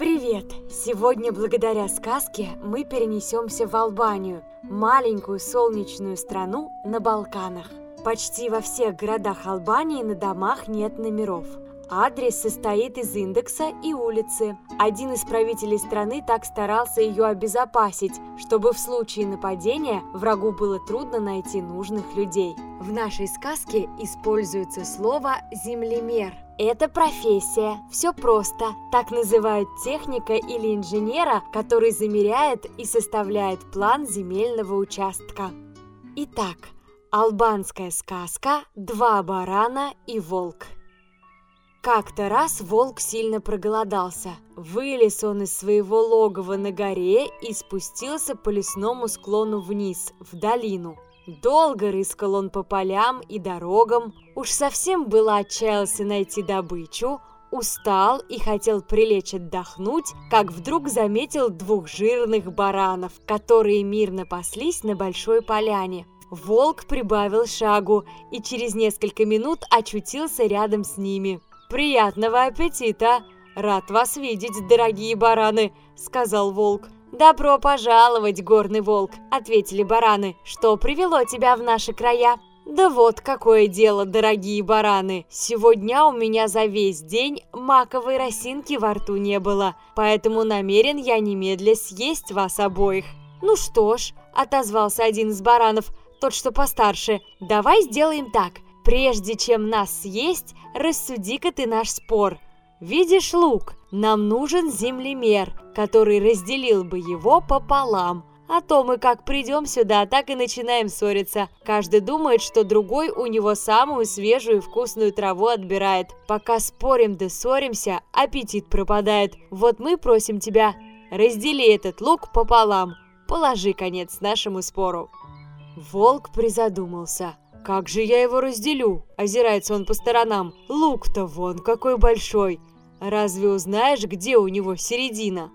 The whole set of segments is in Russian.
Привет! Сегодня благодаря сказке мы перенесемся в Албанию, маленькую солнечную страну на Балканах. Почти во всех городах Албании на домах нет номеров. Адрес состоит из индекса и улицы. Один из правителей страны так старался ее обезопасить, чтобы в случае нападения врагу было трудно найти нужных людей. В нашей сказке используется слово «землемер», это профессия. Все просто. Так называют техника или инженера, который замеряет и составляет план земельного участка. Итак, албанская сказка «Два барана и волк». Как-то раз волк сильно проголодался. Вылез он из своего логова на горе и спустился по лесному склону вниз, в долину. Долго рыскал он по полям и дорогам, уж совсем было отчаялся найти добычу, устал и хотел прилечь отдохнуть, как вдруг заметил двух жирных баранов, которые мирно паслись на большой поляне. Волк прибавил шагу и через несколько минут очутился рядом с ними. «Приятного аппетита! Рад вас видеть, дорогие бараны!» – сказал волк. «Добро пожаловать, горный волк!» – ответили бараны. «Что привело тебя в наши края?» «Да вот какое дело, дорогие бараны! Сегодня у меня за весь день маковой росинки во рту не было, поэтому намерен я немедля съесть вас обоих». «Ну что ж», – отозвался один из баранов, тот, что постарше, – «давай сделаем так. Прежде чем нас съесть, рассуди-ка ты наш спор. Видишь лук? Нам нужен землемер, который разделил бы его пополам. А то мы как придем сюда, так и начинаем ссориться. Каждый думает, что другой у него самую свежую и вкусную траву отбирает. Пока спорим да ссоримся, аппетит пропадает. Вот мы просим тебя, раздели этот лук пополам. Положи конец нашему спору. Волк призадумался. «Как же я его разделю?» – озирается он по сторонам. «Лук-то вон какой большой! Разве узнаешь, где у него середина?»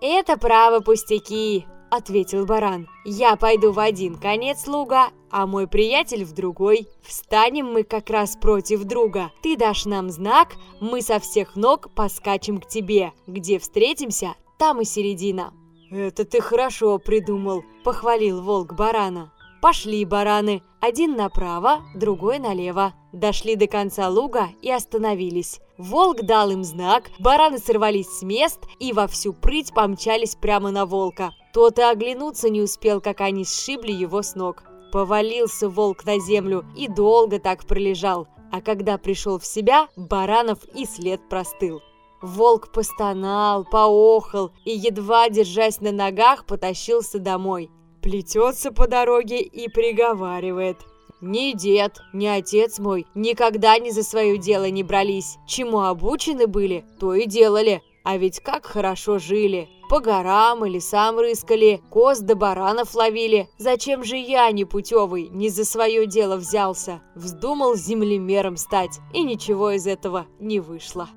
«Это право пустяки», — ответил баран. «Я пойду в один конец луга, а мой приятель в другой. Встанем мы как раз против друга. Ты дашь нам знак, мы со всех ног поскачем к тебе. Где встретимся, там и середина». «Это ты хорошо придумал», — похвалил волк барана. Пошли бараны, один направо, другой налево. Дошли до конца луга и остановились. Волк дал им знак, бараны сорвались с мест и во всю прыть помчались прямо на волка. Тот и оглянуться не успел, как они сшибли его с ног. Повалился волк на землю и долго так пролежал, а когда пришел в себя, баранов и след простыл. Волк постонал, поохал и, едва держась на ногах, потащился домой плетется по дороге и приговаривает. Ни дед, ни отец мой никогда ни за свое дело не брались. Чему обучены были, то и делали. А ведь как хорошо жили. По горам и лесам рыскали, коз да баранов ловили. Зачем же я, непутевый, не за свое дело взялся? Вздумал землемером стать, и ничего из этого не вышло.